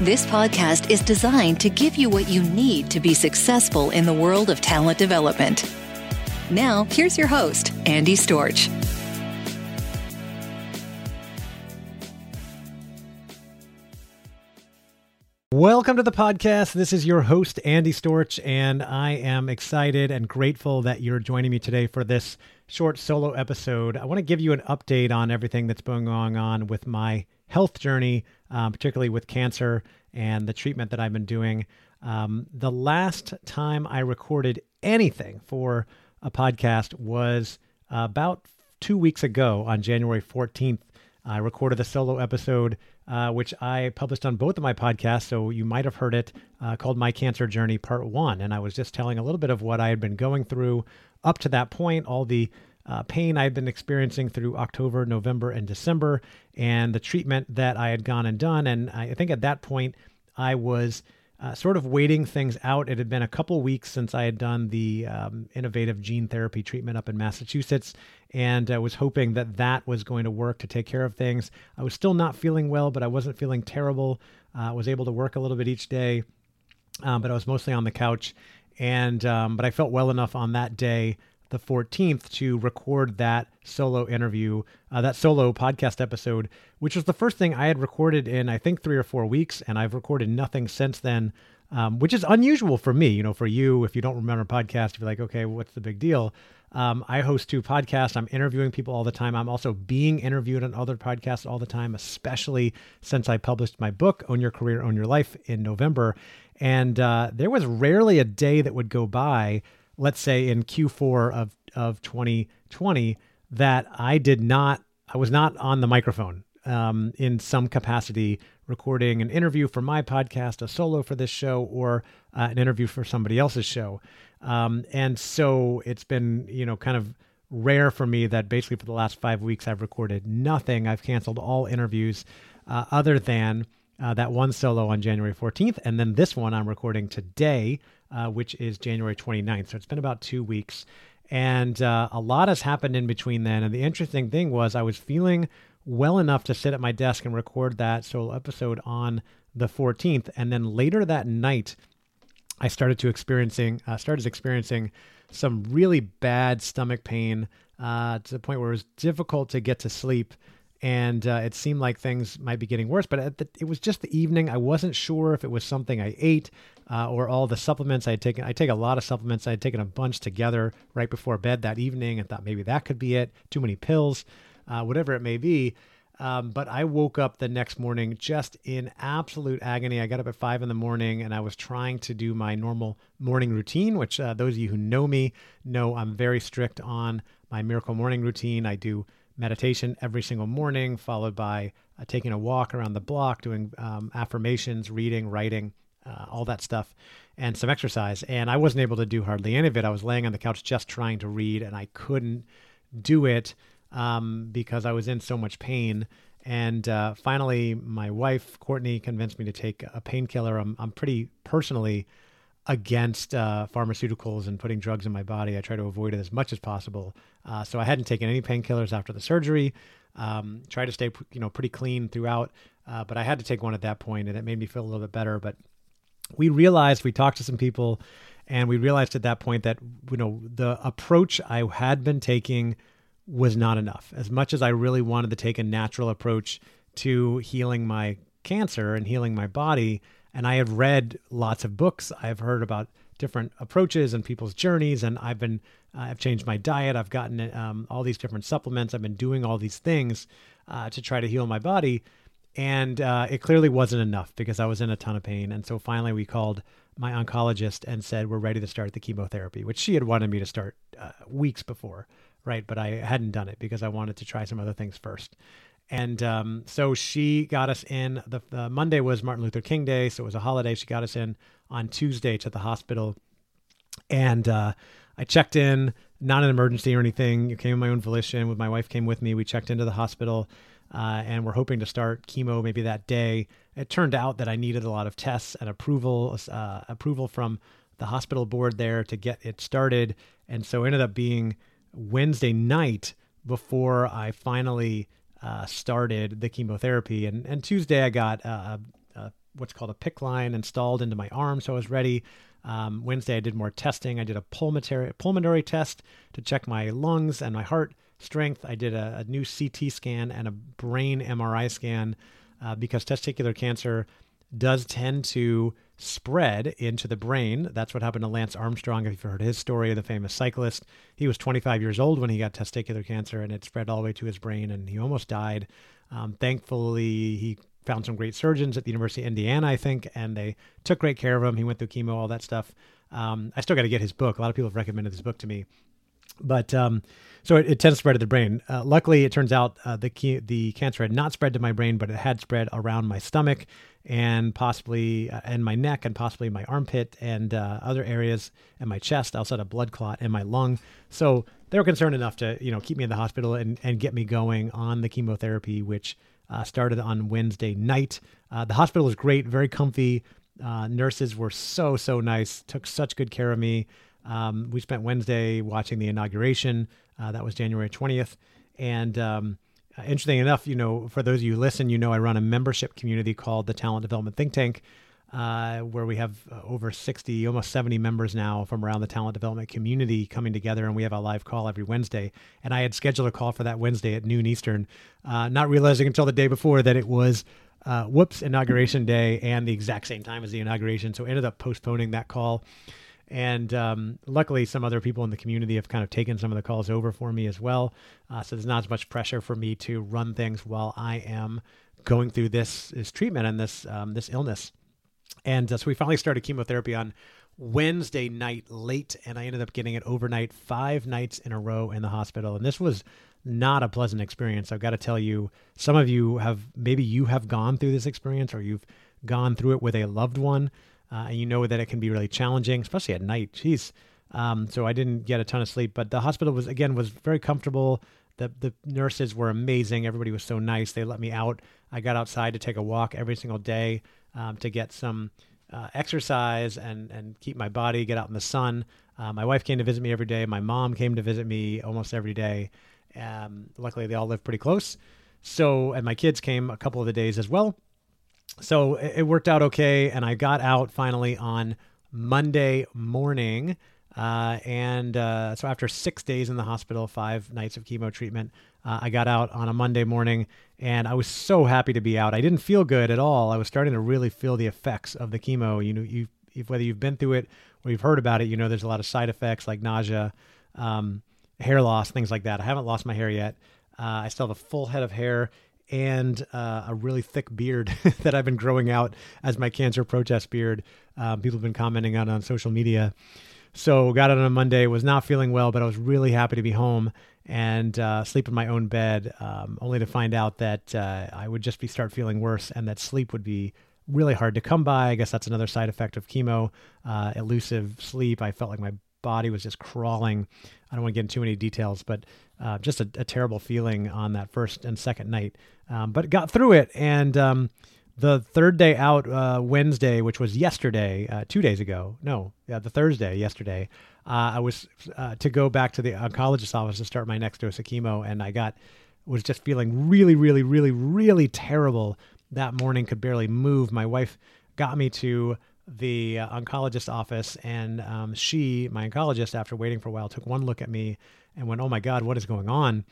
This podcast is designed to give you what you need to be successful in the world of talent development. Now, here's your host, Andy Storch. Welcome to the podcast. This is your host, Andy Storch, and I am excited and grateful that you're joining me today for this short solo episode. I want to give you an update on everything that's been going on with my health journey, um, particularly with cancer and the treatment that I've been doing. Um, the last time I recorded anything for a podcast was about two weeks ago on January 14th. I recorded a solo episode, uh, which I published on both of my podcasts. So you might have heard it uh, called My Cancer Journey Part One. And I was just telling a little bit of what I had been going through up to that point, all the uh, pain I'd been experiencing through October, November, and December, and the treatment that I had gone and done. And I think at that point, I was uh, sort of waiting things out. It had been a couple weeks since I had done the um, innovative gene therapy treatment up in Massachusetts, and I was hoping that that was going to work to take care of things. I was still not feeling well, but I wasn't feeling terrible. I uh, was able to work a little bit each day, um, but I was mostly on the couch. And um, but I felt well enough on that day the 14th to record that solo interview, uh, that solo podcast episode, which was the first thing I had recorded in, I think, three or four weeks. And I've recorded nothing since then, um, which is unusual for me. You know, for you, if you don't remember podcast, you're like, okay, what's the big deal? Um, I host two podcasts. I'm interviewing people all the time. I'm also being interviewed on other podcasts all the time, especially since I published my book, Own Your Career, Own Your Life, in November. And uh, there was rarely a day that would go by let's say in Q4 of of 2020 that I did not I was not on the microphone um, in some capacity recording an interview for my podcast, a solo for this show, or uh, an interview for somebody else's show. Um, and so it's been, you know, kind of rare for me that basically for the last five weeks I've recorded nothing. I've canceled all interviews uh, other than uh, that one solo on January 14th. And then this one I'm recording today, uh, which is January 29th. So it's been about two weeks. And uh, a lot has happened in between then. And the interesting thing was, I was feeling well enough to sit at my desk and record that solo episode on the 14th. And then later that night, I started to experiencing uh, started experiencing some really bad stomach pain uh, to the point where it was difficult to get to sleep and uh, it seemed like things might be getting worse. But the, it was just the evening. I wasn't sure if it was something I ate uh, or all the supplements I had taken. I take a lot of supplements. I had taken a bunch together right before bed that evening and thought maybe that could be it. Too many pills, uh, whatever it may be. Um, but I woke up the next morning just in absolute agony. I got up at five in the morning and I was trying to do my normal morning routine, which uh, those of you who know me know I'm very strict on my miracle morning routine. I do meditation every single morning, followed by uh, taking a walk around the block, doing um, affirmations, reading, writing, uh, all that stuff, and some exercise. And I wasn't able to do hardly any of it. I was laying on the couch just trying to read, and I couldn't do it um, because I was in so much pain. And uh, finally, my wife, Courtney, convinced me to take a painkiller. I'm, I'm pretty personally against uh, pharmaceuticals and putting drugs in my body. I try to avoid it as much as possible. Uh, so I hadn't taken any painkillers after the surgery. Um, tried to stay, you know, pretty clean throughout. Uh, but I had to take one at that point, and it made me feel a little bit better. But we realized we talked to some people, and we realized at that point that you know the approach I had been taking was not enough. As much as I really wanted to take a natural approach to healing my cancer and healing my body, and I have read lots of books. I've heard about different approaches and people's journeys, and I've been uh, I've changed my diet. I've gotten um, all these different supplements. I've been doing all these things uh, to try to heal my body, and uh, it clearly wasn't enough because I was in a ton of pain. And so finally, we called my oncologist and said we're ready to start the chemotherapy, which she had wanted me to start uh, weeks before, right? But I hadn't done it because I wanted to try some other things first. And um, so she got us in. The, the, Monday was Martin Luther King Day, so it was a holiday. She got us in on Tuesday to the hospital, and uh, I checked in, not an emergency or anything. It came of my own volition. With my wife came with me. We checked into the hospital, uh, and we're hoping to start chemo maybe that day. It turned out that I needed a lot of tests and approval, uh, approval from the hospital board there to get it started, and so it ended up being Wednesday night before I finally uh, started the chemotherapy. And, and Tuesday, I got uh, what's called a PICC line installed into my arm, so I was ready. Um, Wednesday, I did more testing. I did a pulmonary pulmonary test to check my lungs and my heart strength. I did a, a new CT scan and a brain MRI scan uh, because testicular cancer does tend to spread into the brain. That's what happened to Lance Armstrong. If you've heard his story, of the famous cyclist, he was 25 years old when he got testicular cancer, and it spread all the way to his brain, and he almost died. Um, thankfully, he found some great surgeons at the University of Indiana, I think, and they took great care of him. He went through chemo, all that stuff. Um, I still got to get his book. A lot of people have recommended this book to me, but um, so it, it, tends to spread to the brain. Uh, luckily, it turns out uh, the the cancer had not spread to my brain, but it had spread around my stomach and possibly uh, and my neck and possibly my armpit and uh, other areas and my chest. Had a blood clot in my lung. So they were concerned enough to you know keep me in the hospital and, and get me going on the chemotherapy, which uh, started on Wednesday night. Uh, the hospital was great, very comfy. Nurses were so so nice, took such good care of me. Um, we spent Wednesday watching the inauguration. Uh, that was January twentieth, and um, uh, interesting enough, you know, for those of you who listen, you know, I run a membership community called the Talent Development Think Tank, uh, where we have uh, over 60, almost 70 members now from around the talent development community coming together. And we have a live call every Wednesday. And I had scheduled a call for that Wednesday at noon Eastern, uh, not realizing until the day before that it was. Uh, whoops, inauguration day and the exact same time as the inauguration. So ended up postponing that call. And um, luckily, some other people in the community have kind of taken some of the calls over for me as well. Uh, so there's not as much pressure for me to run things while I am going through this, this treatment and this um, this illness. And uh, so we finally started chemotherapy on Wednesday night late, and I ended up getting it overnight five nights in a row in the hospital. And this was not a pleasant experience. I've got to tell you, some of you have maybe you have gone through this experience or you've gone through it with a loved one uh, and you know that it can be really challenging, especially at night. Jeez. Um, so I didn't get a ton of sleep, but the hospital was again was very comfortable. The the nurses were amazing. Everybody was so nice. They let me out. I got outside to take a walk every single day um, to get some uh, exercise and and keep my body get out in the sun. Uh, my wife came to visit me every day. My mom came to visit me almost every day. Um, luckily, they all live pretty close. So, and my kids came a couple of the days as well so it, worked out okay, and I got out finally on Monday morning. Uh, and uh, so after six days in the hospital, five nights of chemo treatment, uh, I got out on a Monday morning, and I was so happy to be out. I didn't feel good at all. I was starting to really feel the effects of the chemo. You know, you whether you've been through it or you've heard about it, you know there's a lot of side effects like nausea, um, hair loss, things like that. I haven't lost my hair yet. Uh, I still have a full head of hair and uh, a really thick beard that I've been growing out as my cancer protest beard. Um, people have been commenting on on social media. So got it on a Monday. Was not feeling well, but I was really happy to be home and uh, sleep in my own bed. Um, only to find out that uh, I would just be start feeling worse, and that sleep would be really hard to come by. I guess that's another side effect of chemo. Uh, elusive sleep. I felt like my body was just crawling. I don't want to get into too many details, but uh, just a, a, terrible feeling on that first and second night. Um, but got through it, and um, the third day out, uh, Wednesday, which was yesterday, uh, two days ago. No, yeah, the Thursday, yesterday. Uh, I was uh, to go back to the oncologist office to start my next dose of chemo, and I got was just feeling really, really, really, really terrible that morning. Could barely move. My wife got me to the uh, oncologist office, and um, she, my oncologist, after waiting for a while, took one look at me and went, "Oh my God, what is going on?"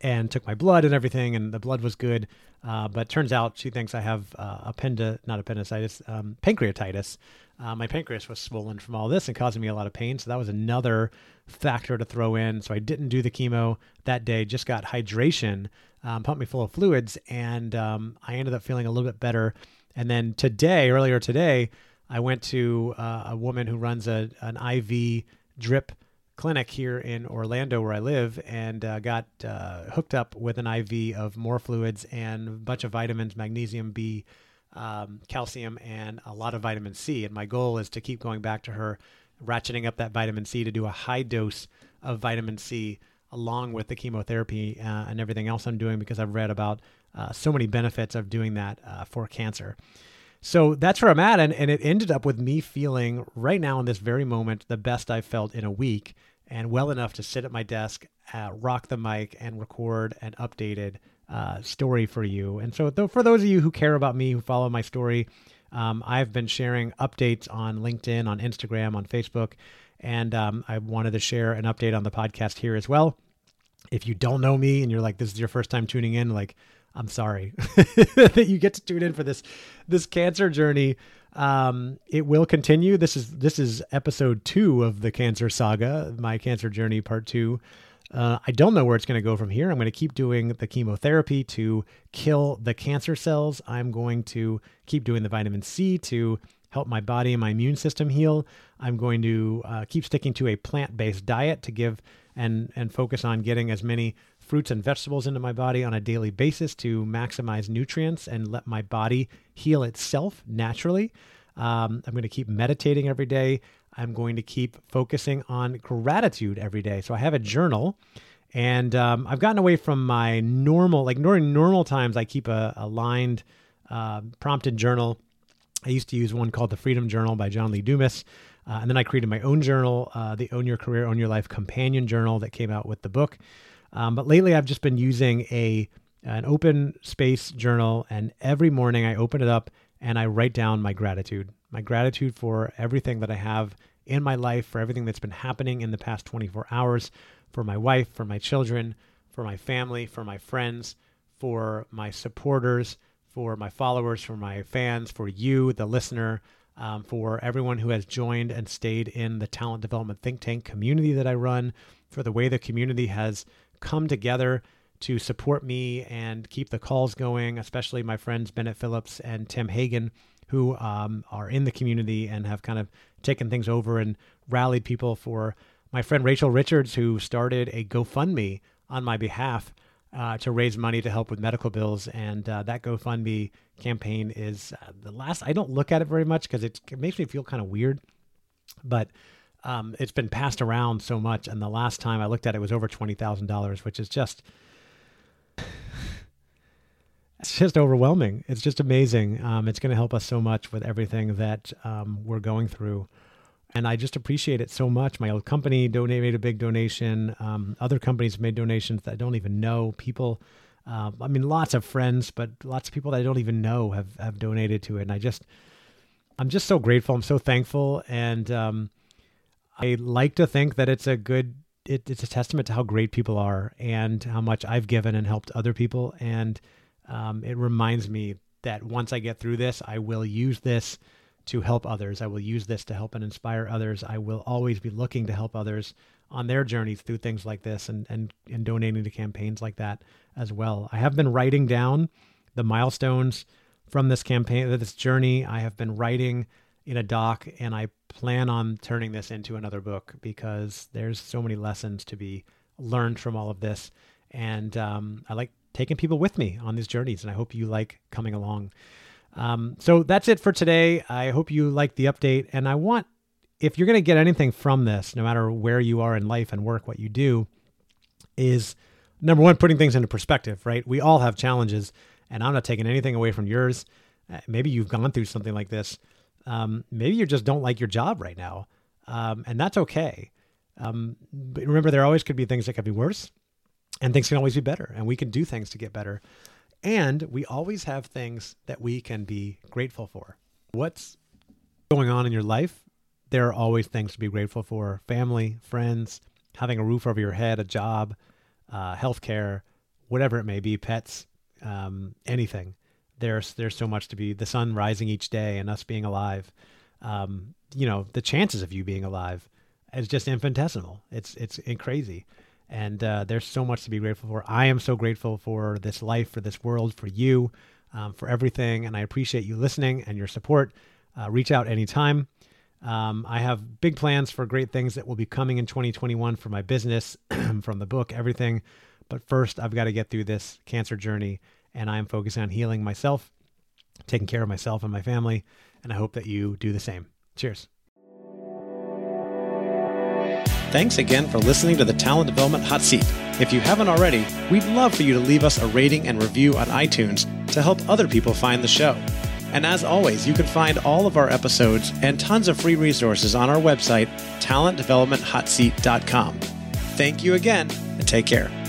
and took my blood and everything, and the blood was good. Uh, but turns out she thinks I have uh, append not appendicitis, um, pancreatitis. Uh, my pancreas was swollen from all this and causing me a lot of pain. So that was another factor to throw in. So I didn't do the chemo that day. Just got hydration, um, pumped me full of fluids, and um, I ended up feeling a little bit better. And then today, earlier today, I went to uh, a woman who runs a an IV drip clinic here in Orlando where I live and uh, got uh, hooked up with an IV of more fluids and a bunch of vitamins, magnesium, B, um, calcium, and a lot of vitamin C. And my goal is to keep going back to her, ratcheting up that vitamin C to do a high dose of vitamin C along with the chemotherapy uh, and everything else I'm doing because I've read about uh, so many benefits of doing that uh, for cancer. So that's where I'm at. And, and it ended up with me feeling right now in this very moment the best I've felt in a week and well enough to sit at my desk, uh, rock the mic, and record an updated uh, story for you. And so, th- for those of you who care about me, who follow my story, um, I've been sharing updates on LinkedIn, on Instagram, on Facebook, and um, I wanted to share an update on the podcast here as well. If you don't know me and you're like, this is your first time tuning in, like, I'm sorry that you get to tune in for this this cancer journey. Um, it will continue. This is this is episode two of the cancer saga, my cancer journey part two. Uh, I don't know where it's going to go from here. I'm going to keep doing the chemotherapy to kill the cancer cells. I'm going to keep doing the vitamin C to help my body and my immune system heal. I'm going to uh, keep sticking to a plant-based diet to give and and focus on getting as many fruits and vegetables into my body on a daily basis to maximize nutrients and let my body heal itself naturally. Um, I'm going to keep meditating every day. I'm going to keep focusing on gratitude every day. So I have a journal, and um, I've gotten away from my normal, like during normal times, I keep a, a lined, uh, prompted journal. I used to use one called the Freedom Journal by John Lee Dumas. Uh, and then I created my own journal, uh, the Own Your Career, Own Your Life companion journal that came out with the book. Um, but lately, I've just been using a an open space journal, and every morning I open it up and I write down my gratitude, my gratitude for everything that I have in my life, for everything that's been happening in the past 24 hours, for my wife, for my children, for my family, for my friends, for my supporters, for my followers, for my fans, for you, the listener, um, for everyone who has joined and stayed in the talent development think tank community that I run, for the way the community has come together to support me and keep the calls going, especially my friends Bennett Phillips and Tim Hagen, who um, are in the community and have kind of taken things over and rallied people for my friend Rachel Richards, who started a GoFundMe on my behalf uh, to raise money to help with medical bills. And uh, that GoFundMe campaign is uh, the last, I don't look at it very much because it makes me feel kind of weird. But um, it's been passed around so much, and the last time I looked at it was over twenty thousand dollars, which is just it's just overwhelming. It's just amazing. Um, it's going to help us so much with everything that um, we're going through, and I just appreciate it so much. My old company donated a big donation. Um, other companies made donations that I don't even know. People. Uh, I mean, lots of friends, but lots of people that I don't even know have, have donated to it. And I just, I'm just so grateful. I'm so thankful. And, um, I like to think that it's a good it, it's a testament to how great people are and how much I've given and helped other people. And um, it reminds me that once I get through this, I will use this to help others. I will use this to help and inspire others. I will always be looking to help others on their journeys through things like this and, and, and donating to campaigns like that as well. I have been writing down the milestones from this campaign, this journey. I have been writing in a doc, and I plan on turning this into another book because there's so many lessons to be learned from all of this. And um, I like taking people with me on these journeys, and I hope you like coming along. Um, so that's it for today. I hope you like the update. And I want, if you're going to get anything from this, no matter where you are in life and work, what you do is number one, putting things into perspective, right? We all have challenges, and I'm not taking anything away from yours. Uh, maybe you've gone through something like this. Um, maybe you just don't like your job right now, um, and that's okay. Um, but remember, there always could be things that could be worse, and things can always be better, and we can do things to get better. And we always have things that we can be grateful for. What's going on in your life? There are always things to be grateful for family, friends, having a roof over your head, a job, uh, healthcare, whatever it may be, pets, um, anything. There's there's so much to be the sun rising each day and us being alive. Um, you know, the chances of you being alive is just infinitesimal. It's it's crazy, and uh, there's so much to be grateful for. I am so grateful for this life, for this world, for you, um, for everything, and I appreciate you listening and your support. Uh, reach out anytime. Um, I have big plans for great things that will be coming in 2021 for my business, from the book, everything. But first, I've got to get through this cancer journey, and I'm focusing on healing myself, taking care of myself and my family, and I hope that you do the same. Cheers. Thanks again for listening to the Talent Development Hot Seat. If you haven't already, we'd love for you to leave us a rating and review on iTunes to help other people find the show. And as always, you can find all of our episodes and tons of free resources on our website, talentdevelopmenthotseat.com. Thank you again, and take care.